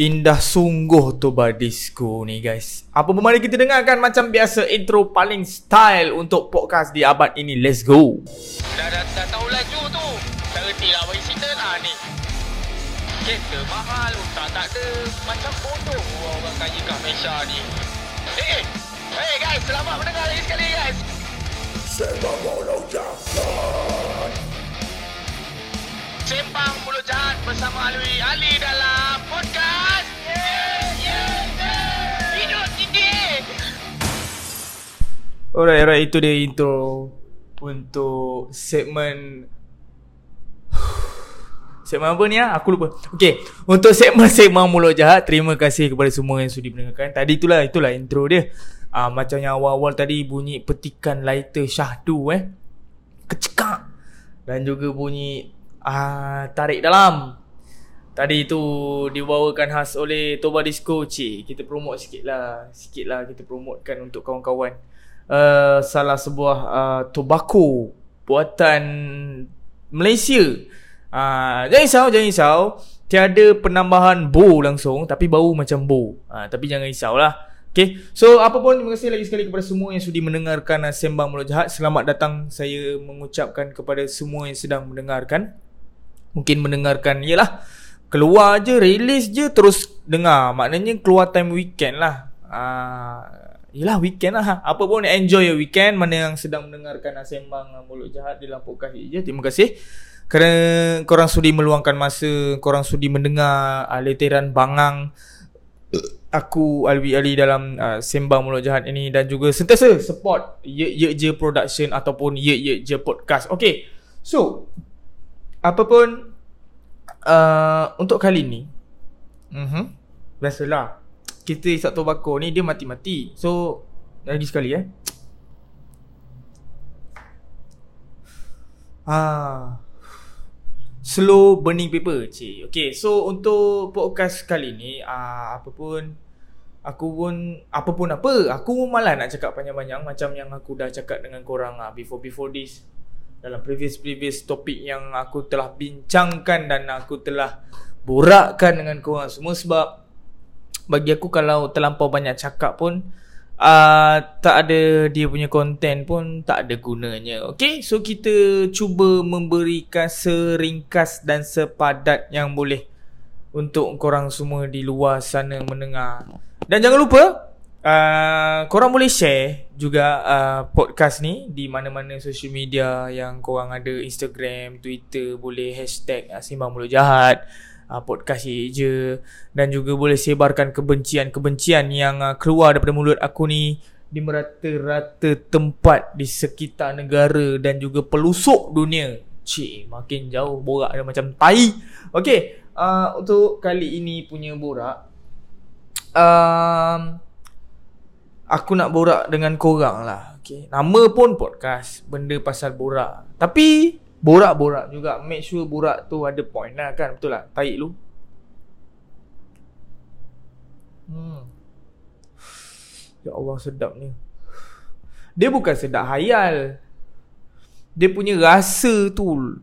Indah sungguh Toba Disco ni guys. Apa pun mari kita dengarkan macam biasa Intro paling style untuk podcast di abad ini. Let's go. Dah, dah, dah tahu laju tu. Tak reti lah bagi signal lah ni. Kereta mahal Utang tak ada. Macam bodoh orang kaya kat Malaysia ni. Eh hey, hey guys Selamat mendengar lagi sekali guys. Sembang Mulut Jahat. Bersama Alwi Ali dalam Alright alright itu dia intro Untuk segmen Segmen apa ni ah? Aku lupa. Okay Untuk segmen-segmen mulut jahat Terima kasih kepada semua yang sudi mendengarkan. Tadi itulah Itulah intro dia. Ah, Macam yang awal-awal tadi Bunyi petikan lighter syahdu eh. Kecekak. Dan juga bunyi ah, Tarik dalam. Tadi tu dibawakan khas oleh Toba Disco. Cik Kita promote sikit lah Sikit lah kita promotekan untuk kawan-kawan uh, Salah sebuah uh, tobacco Buatan Malaysia. Uh, Jangan risau, jangan risau. Tiada penambahan bow langsung Tapi bau macam bow uh, Tapi jangan risau lah. Okay. So apa pun terima kasih lagi sekali kepada semua yang sudi mendengarkan uh, Sembang Mulut Jahat. Selamat datang. Saya mengucapkan kepada semua yang sedang mendengarkan. Mungkin mendengarkan Yelah Keluar je Release je Terus dengar. Maknanya keluar time weekend lah. Uh, Yelah weekend lah. Apa pun enjoy your weekend Mana yang sedang mendengarkan Sembang uh, Mulut Jahat Dalam podcast je. Terima kasih. Kerana korang sudi meluangkan masa Korang sudi mendengar uh, Leteran bangang Aku Alwi Ali dalam uh, Sembang Mulut Jahat ini Dan juga sentiasa support Ye Ye Je Production Ataupun Ye Ye Je Podcast. Okay So Apa pun uh, Untuk kali ni uh-huh, Biasalah Kita isap tobacco ni Dia mati-mati. So Lagi sekali eh. Ah, slow burning paper cik. Okay so untuk podcast kali ni uh, Apa pun Aku pun Apa pun apa Aku pun malas nak cakap panjang-panjang Macam yang aku dah cakap dengan korang uh, Before-before this. Dalam previous-previous topik yang aku telah bincangkan Dan aku telah Borakkan dengan korang semua Sebab Bagi aku kalau terlampau banyak cakap pun uh, Tak ada dia punya konten pun Tak ada gunanya. Okay? So kita cuba memberikan seringkas dan sepadat yang boleh Untuk korang semua di luar sana mendengar. Dan jangan lupa uh, Korang boleh share juga uh, podcast ni Di mana-mana social media yang korang ada. Instagram, Twitter Boleh hashtag uh, Simbang Mulut Jahat uh, podcast ye je dan juga boleh sebarkan kebencian-kebencian yang uh, keluar daripada mulut aku ni di merata-rata tempat di sekitar negara dan juga pelusuk dunia. Cik, makin jauh borak dia macam tai. Okey, uh, untuk kali ini punya borak um, aku nak borak dengan korang lah. Okey, nama pun podcast, benda pasal borak. Tapi Borak-borak juga. Make sure borak tu ada point lah kan. Betul lah Tarik lu. Hmm. Ya Allah sedap ni. Dia bukan sedap hayal Dia punya rasa tu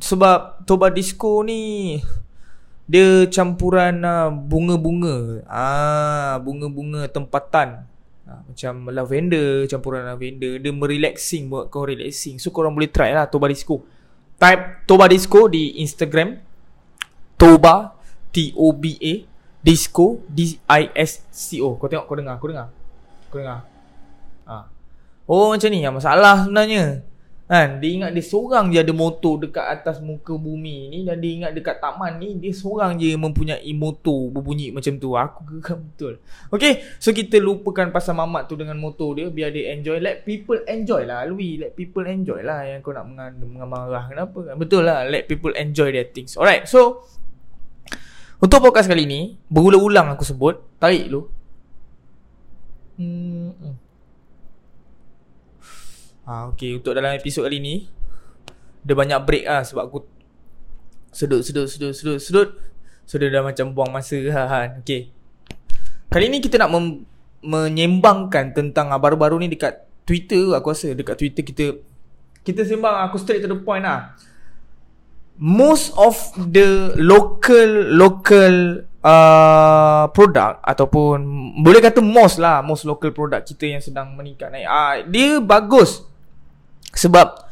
Sebab Toba Disco ni Dia campuran uh, bunga-bunga. Ah, Bunga-bunga tempatan macam lavender Campuran lavender Dia merelaxing Buat kau relaxing. So korang boleh try lah Toba Disco. Type Toba Disco Di Instagram. Toba T-O-B-A Disco D-I-S-C-O Kau tengok kau dengar Kau dengar Kau dengar. Ha. Oh macam ni. Yang masalah sebenarnya Kan dia ingat dia seorang je ada motor dekat atas muka bumi ni dan dia ingat dekat taman ni dia seorang je mempunyai motor berbunyi macam tu. Aku geram betul. Okay so kita lupakan pasal mamat tu dengan motor dia biar dia enjoy. Let people enjoy lah Lui. Let people enjoy lah yang kau nak mengamarah. Kenapa? Betul lah let people enjoy their things. Alright so untuk podcast kali ni berulang-ulang aku sebut. Tarik dulu. Hmm. Hmm. Ha, okay, untuk dalam episod kali ni Dia banyak break lah sebab aku Sedut, sedut, sedut, sedut, sedut. Sudah dah macam buang masa lah kan Okay Kali ni kita nak mem- menyembangkan tentang ah, baru-baru ni dekat Twitter aku rasa. Dekat Twitter kita Kita sembang aku straight to the point lah. Most of the local local uh, produk ataupun boleh kata most lah most local product kita yang sedang meningkat naik. Uh, dia bagus sebab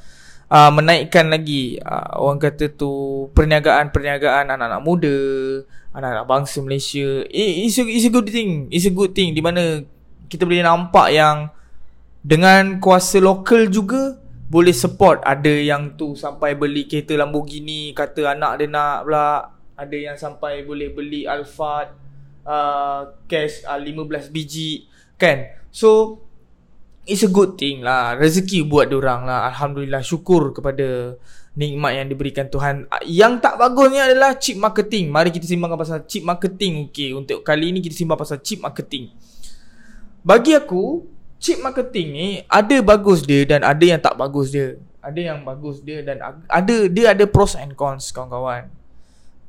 uh, menaikkan lagi uh, orang kata tu perniagaan-perniagaan anak-anak muda anak-anak bangsa Malaysia. It, it's, a, it's a good thing. It's a good thing di mana kita boleh nampak yang dengan kuasa lokal juga boleh support. Ada yang tu sampai beli kereta Lamborghini kata anak dia nak pula. Ada yang sampai boleh beli Alphard uh, cash uh, 15 biji. Kan? So it's a good thing lah. Rezeki buat orang lah. Alhamdulillah syukur kepada nikmat yang diberikan Tuhan. Uh, yang tak bagusnya adalah chip marketing. Mari kita simbangkan pasal chip marketing okey. Untuk kali ini kita simbang pasal chip marketing. Bagi aku chip marketing ni ada bagus dia dan ada yang tak bagus dia. Ada yang bagus dia dan ada dia ada pros and cons kawan-kawan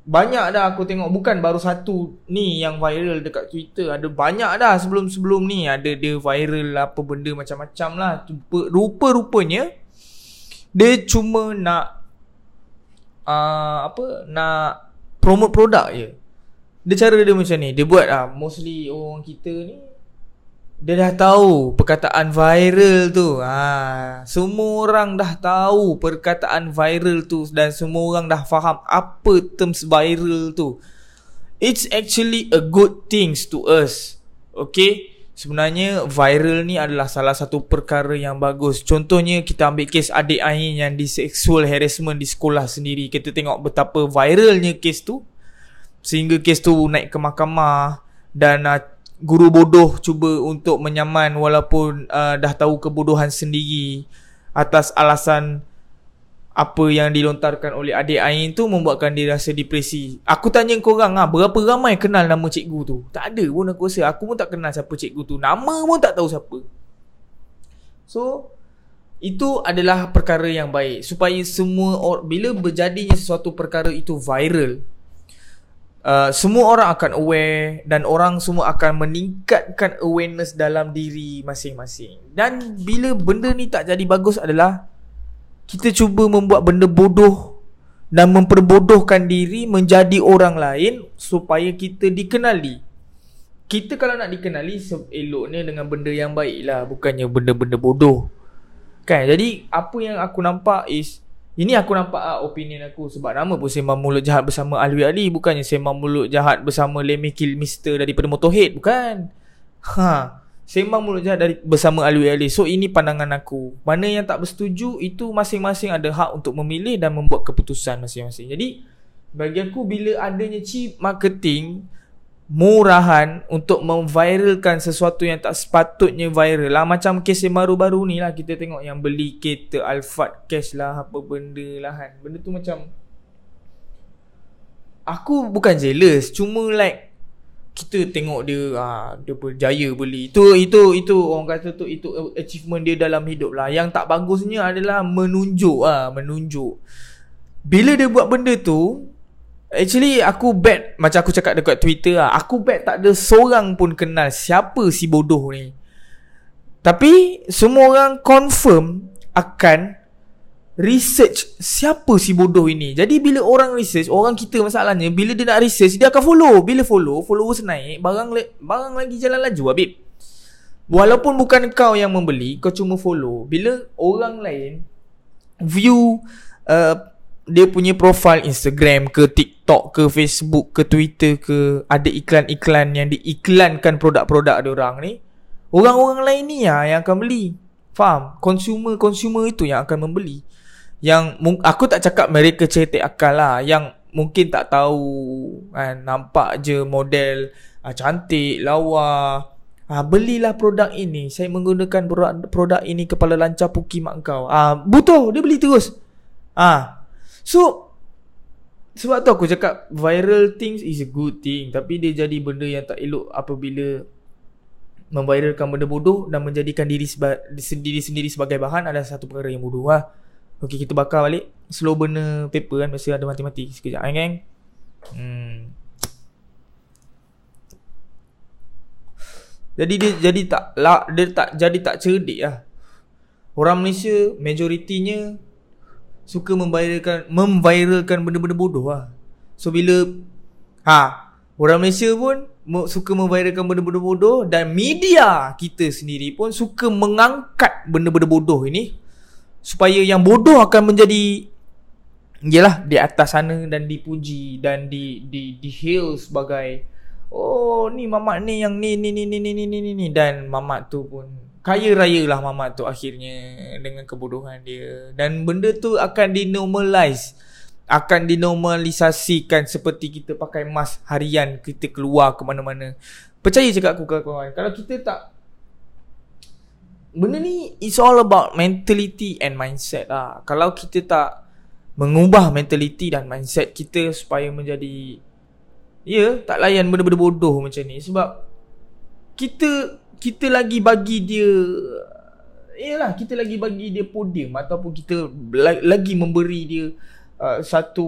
banyak dah aku tengok. Bukan baru satu ni yang viral dekat Twitter. Ada banyak dah sebelum-sebelum ni. Ada dia viral apa benda macam-macam lah. Rupa-rupanya Dia cuma nak uh, Apa Nak promote produk je. Dia cara dia macam ni. Dia buat lah Mostly orang kita ni dia dah tahu perkataan viral tu. Ha, semua orang dah tahu perkataan viral tu dan semua orang dah faham apa terms viral tu. It's actually a good things to us. Okay? Sebenarnya viral ni adalah salah satu perkara yang bagus. Contohnya kita ambil kes adik Ain yang di sexual harassment di sekolah sendiri. Kita tengok betapa viralnya kes tu. Sehingga kes tu naik ke mahkamah dan uh, guru bodoh cuba untuk menyaman walaupun uh, dah tahu kebodohan sendiri atas alasan apa yang dilontarkan oleh adik Ain tu membuatkan dia rasa depresi. Aku tanya kau orang ah berapa ramai kenal nama cikgu tu? Tak ada pun aku rasa. Aku pun tak kenal siapa cikgu tu. Nama pun tak tahu siapa. So itu adalah perkara yang baik supaya semua or, bila berjadinya sesuatu perkara itu viral Uh, semua orang akan aware dan orang semua akan meningkatkan awareness dalam diri masing-masing. Dan bila benda ni tak jadi bagus adalah kita cuba membuat benda bodoh dan memperbodohkan diri menjadi orang lain supaya kita dikenali. Kita kalau nak dikenali eloknya dengan benda yang baik lah bukannya benda-benda bodoh. Kan? Jadi apa yang aku nampak is ini aku nampak ah opinion aku sebab nama pun sembang mulut jahat bersama Alwi Ali bukannya sembang mulut jahat bersama Lemmy Kill Mister daripada Motorhead bukan. Ha, sembang mulut jahat dari bersama Alwi Ali. So ini pandangan aku. Mana yang tak bersetuju itu masing-masing ada hak untuk memilih dan membuat keputusan masing-masing. Jadi bagi aku bila adanya cheap marketing murahan untuk memviralkan sesuatu yang tak sepatutnya viral. Lah macam kes yang baru-baru ni lah kita tengok yang beli kereta Alphard cash lah apa benda lah kan. Benda tu macam aku bukan jealous cuma like kita tengok dia ah dia berjaya beli. Itu itu itu orang kata tu itu achievement dia dalam hidup lah. Yang tak bagusnya adalah menunjuk ah menunjuk. Bila dia buat benda tu Actually aku bet Macam aku cakap dekat Twitter lah Aku bet tak ada seorang pun kenal Siapa si bodoh ni. Tapi Semua orang confirm Akan Research Siapa si bodoh ini. Jadi bila orang research Orang kita masalahnya Bila dia nak research Dia akan follow. Bila follow Followers naik Barang barang lagi jalan laju Habib Walaupun bukan kau yang membeli Kau cuma follow. Bila orang lain View uh, dia punya profile Instagram ke TikTok ke Facebook ke Twitter ke ada iklan-iklan yang diiklankan produk-produk dia orang ni orang-orang lain ni lah yang akan beli. Faham? Consumer-consumer itu yang akan membeli. Yang aku tak cakap mereka cetek akal lah. Yang mungkin tak tahu kan nampak je model ah, cantik lawa. Ah, belilah produk ini. Saya menggunakan produk, produk ini kepala lancar puki mak kau ah, butuh dia beli terus. Ah So Sebab tu aku cakap Viral things is a good thing. Tapi dia jadi benda yang tak elok Apabila Memviralkan benda bodoh Dan menjadikan diri seba- sendiri sendiri sebagai bahan Adalah satu perkara yang bodoh lah Okay kita bakar balik. Slow burner paper kan Mesti ada mati-mati Sekejap kan geng? Hmm. Jadi dia jadi tak lah dia tak jadi tak cerdik lah. Orang Malaysia majoritinya suka memviralkan memviralkan benda-benda bodoh lah. So bila ha Orang Malaysia pun suka memviralkan benda-benda bodoh dan media kita sendiri pun suka mengangkat benda-benda bodoh ini supaya yang bodoh akan menjadi yalah di atas sana dan dipuji dan di di di hail sebagai oh ni mamak ni yang ni ni ni ni ni, ni, ni. dan mamak tu pun kaya raya lah mamak tu akhirnya dengan kebodohan dia dan benda tu akan dinormalize akan dinormalisasikan seperti kita pakai mask harian kita keluar ke mana-mana. Percaya cakap aku kawan-kawan. Kalau kita tak Benda ni It's all about mentality and mindset lah Kalau kita tak Mengubah mentality dan mindset kita Supaya menjadi Ya Tak layan benda-benda bodoh macam ni Sebab Kita Kita lagi bagi dia Yalah Kita lagi bagi dia podium Ataupun kita Lagi memberi dia Uh, satu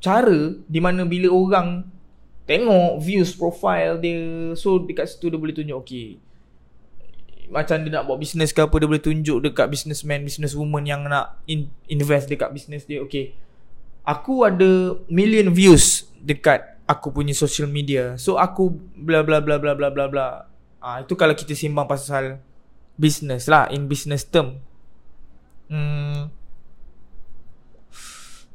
cara di mana bila orang tengok views profile dia so dekat situ dia boleh tunjuk okey macam dia nak buat business ke apa dia boleh tunjuk dekat businessman businesswoman yang nak in, invest dekat business dia. Okey aku ada million views dekat aku punya social media. So aku bla bla bla bla bla bla bla ah itu kalau kita simbang pasal business lah in business term hmm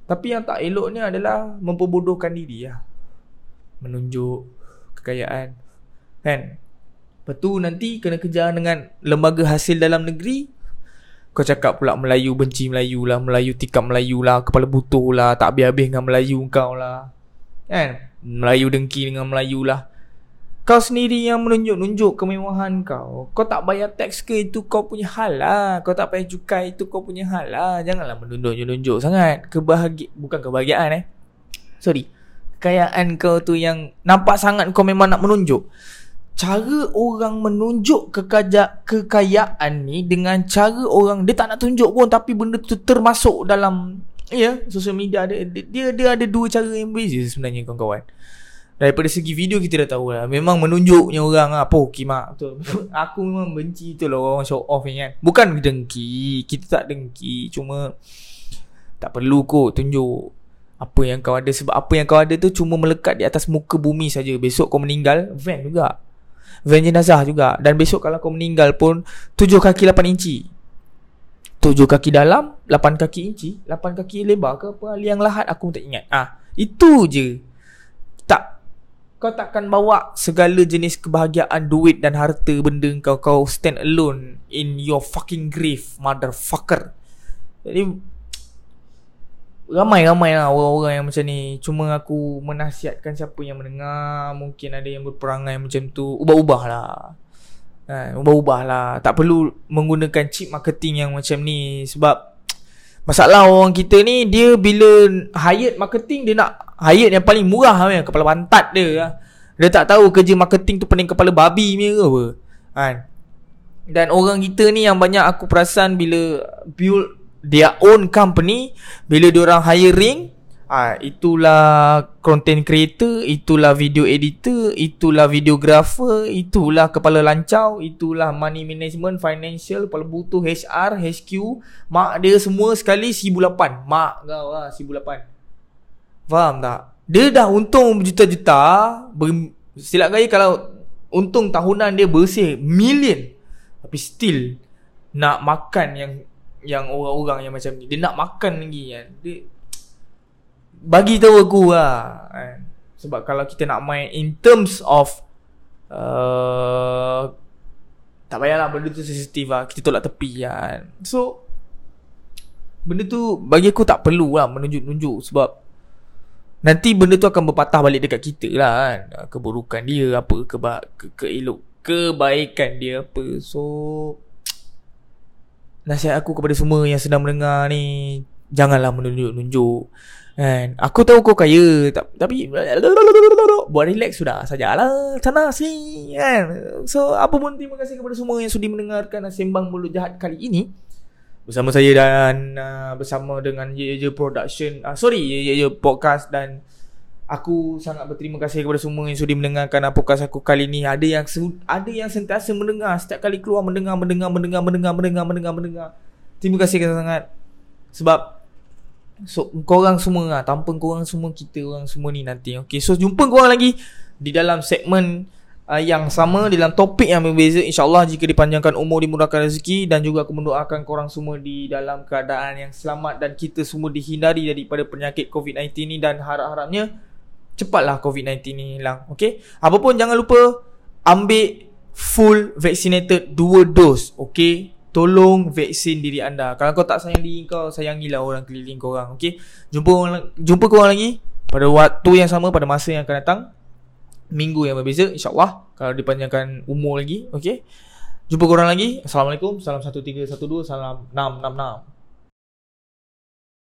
tapi yang tak eloknya adalah memperbodohkan diri lah. Menunjuk kekayaan. Kan? Lepas tu nanti kena kejar dengan lembaga hasil dalam negeri. Kau cakap pula Melayu benci Melayu lah. Melayu tikam Melayu lah. Kepala butuh lah. Tak habis-habis dengan Melayu kau lah. Kan? Melayu dengki dengan Melayu lah. Kau sendiri yang menunjuk-nunjuk kemewahan kau. Kau tak bayar tax ke itu kau punya hal lah. Kau tak bayar cukai itu kau punya hal lah. Janganlah menunjuk-nunjuk sangat. Kebahagi Bukan kebahagiaan eh. Sorry. Kekayaan kau tu yang Nampak sangat kau memang nak menunjuk. Cara orang menunjuk kekaja, kekayaan ni Dengan cara orang Dia tak nak tunjuk pun Tapi benda tu termasuk dalam Ya yeah, Social media dia, dia, dia ada dua cara yang berbeza sebenarnya kawan-kawan Daripada segi video kita dah tahu lah. Memang menunjuknya orang lah Apa kimak tu Aku memang benci tu lah Orang show off ni kan. Bukan dengki. Kita tak dengki. Cuma Tak perlu kot tunjuk Apa yang kau ada. Sebab apa yang kau ada tu Cuma melekat di atas muka bumi saja. Besok kau meninggal Van juga. Van jenazah juga. Dan besok kalau kau meninggal pun Tujuh kaki lapan inci. Tujuh kaki dalam Lapan kaki inci. Lapan kaki lebar ke apa? Liang lahat aku tak ingat. Ah, Itu je kau takkan bawa segala jenis kebahagiaan duit dan harta benda kau kau stand alone in your fucking grave motherfucker. Jadi ramai-ramai lah orang-orang yang macam ni. Cuma aku menasihatkan siapa yang mendengar mungkin ada yang berperangai macam tu ubah-ubah lah. Ha, ubah-ubah lah. Tak perlu menggunakan chip marketing yang macam ni sebab Masalah orang kita ni Dia bila Hired marketing Dia nak Hired yang paling murah kan Kepala pantat dia lah. Dia tak tahu kerja marketing tu Pening kepala babi ni ke apa kan? Dan orang kita ni Yang banyak aku perasan Bila Build Their own company Bila orang hiring Ah, itulah content creator, itulah video editor, itulah videographer, itulah kepala lancau, itulah money management, financial, kepala butuh HR, HQ, mak dia semua sekali 1008. Mak kau lah 1008. Faham tak? Dia dah untung berjuta-juta, ber, silap gaya kalau untung tahunan dia bersih million. Tapi still nak makan yang yang orang-orang yang macam ni. Dia nak makan lagi kan. Dia bagi tahu aku lah kan. Sebab kalau kita nak main in terms of uh, Tak payahlah benda tu sensitif lah Kita tolak tepi kan. So Benda tu bagi aku tak perlu lah menunjuk-nunjuk Sebab Nanti benda tu akan berpatah balik dekat kita lah kan. Keburukan dia apa keba ke keelok Kebaikan dia apa. So Nasihat aku kepada semua yang sedang mendengar ni Janganlah menunjuk-nunjuk Kan Aku tahu kau kaya Tapi Buat relax sudah Sajalah Sana sini Kan So apa pun terima kasih kepada semua Yang sudi mendengarkan Sembang Mulut Jahat kali ini Bersama saya dan uh, Bersama dengan Ye Ye Production uh, Sorry Ye Ye Podcast Dan Aku sangat berterima kasih kepada semua yang sudi mendengarkan podcast aku kali ini. Ada yang ada yang sentiasa mendengar setiap kali keluar mendengar mendengar mendengar mendengar mendengar mendengar mendengar. Terima kasih sangat. Sebab So korang semua lah Tanpa korang semua Kita orang semua ni nanti. Okay so jumpa korang lagi Di dalam segmen uh, Yang sama Dalam topik yang berbeza. InsyaAllah jika dipanjangkan umur Dimudahkan rezeki Dan juga aku mendoakan korang semua Di dalam keadaan yang selamat Dan kita semua dihindari Daripada penyakit COVID-19 ni. Dan harap-harapnya Cepatlah COVID-19 ni hilang Okay? Apapun jangan lupa Ambil Full vaccinated Dua dos Okay Tolong vaksin diri anda. Kalau kau tak sayang diri kau Sayangilah orang keliling kau orang Okay Jumpa orang, jumpa kau orang lagi Pada waktu yang sama Pada masa yang akan datang. Minggu yang berbeza InsyaAllah Kalau dipanjangkan umur lagi Okay Jumpa korang lagi. Assalamualaikum. Salam 1312 Salam 666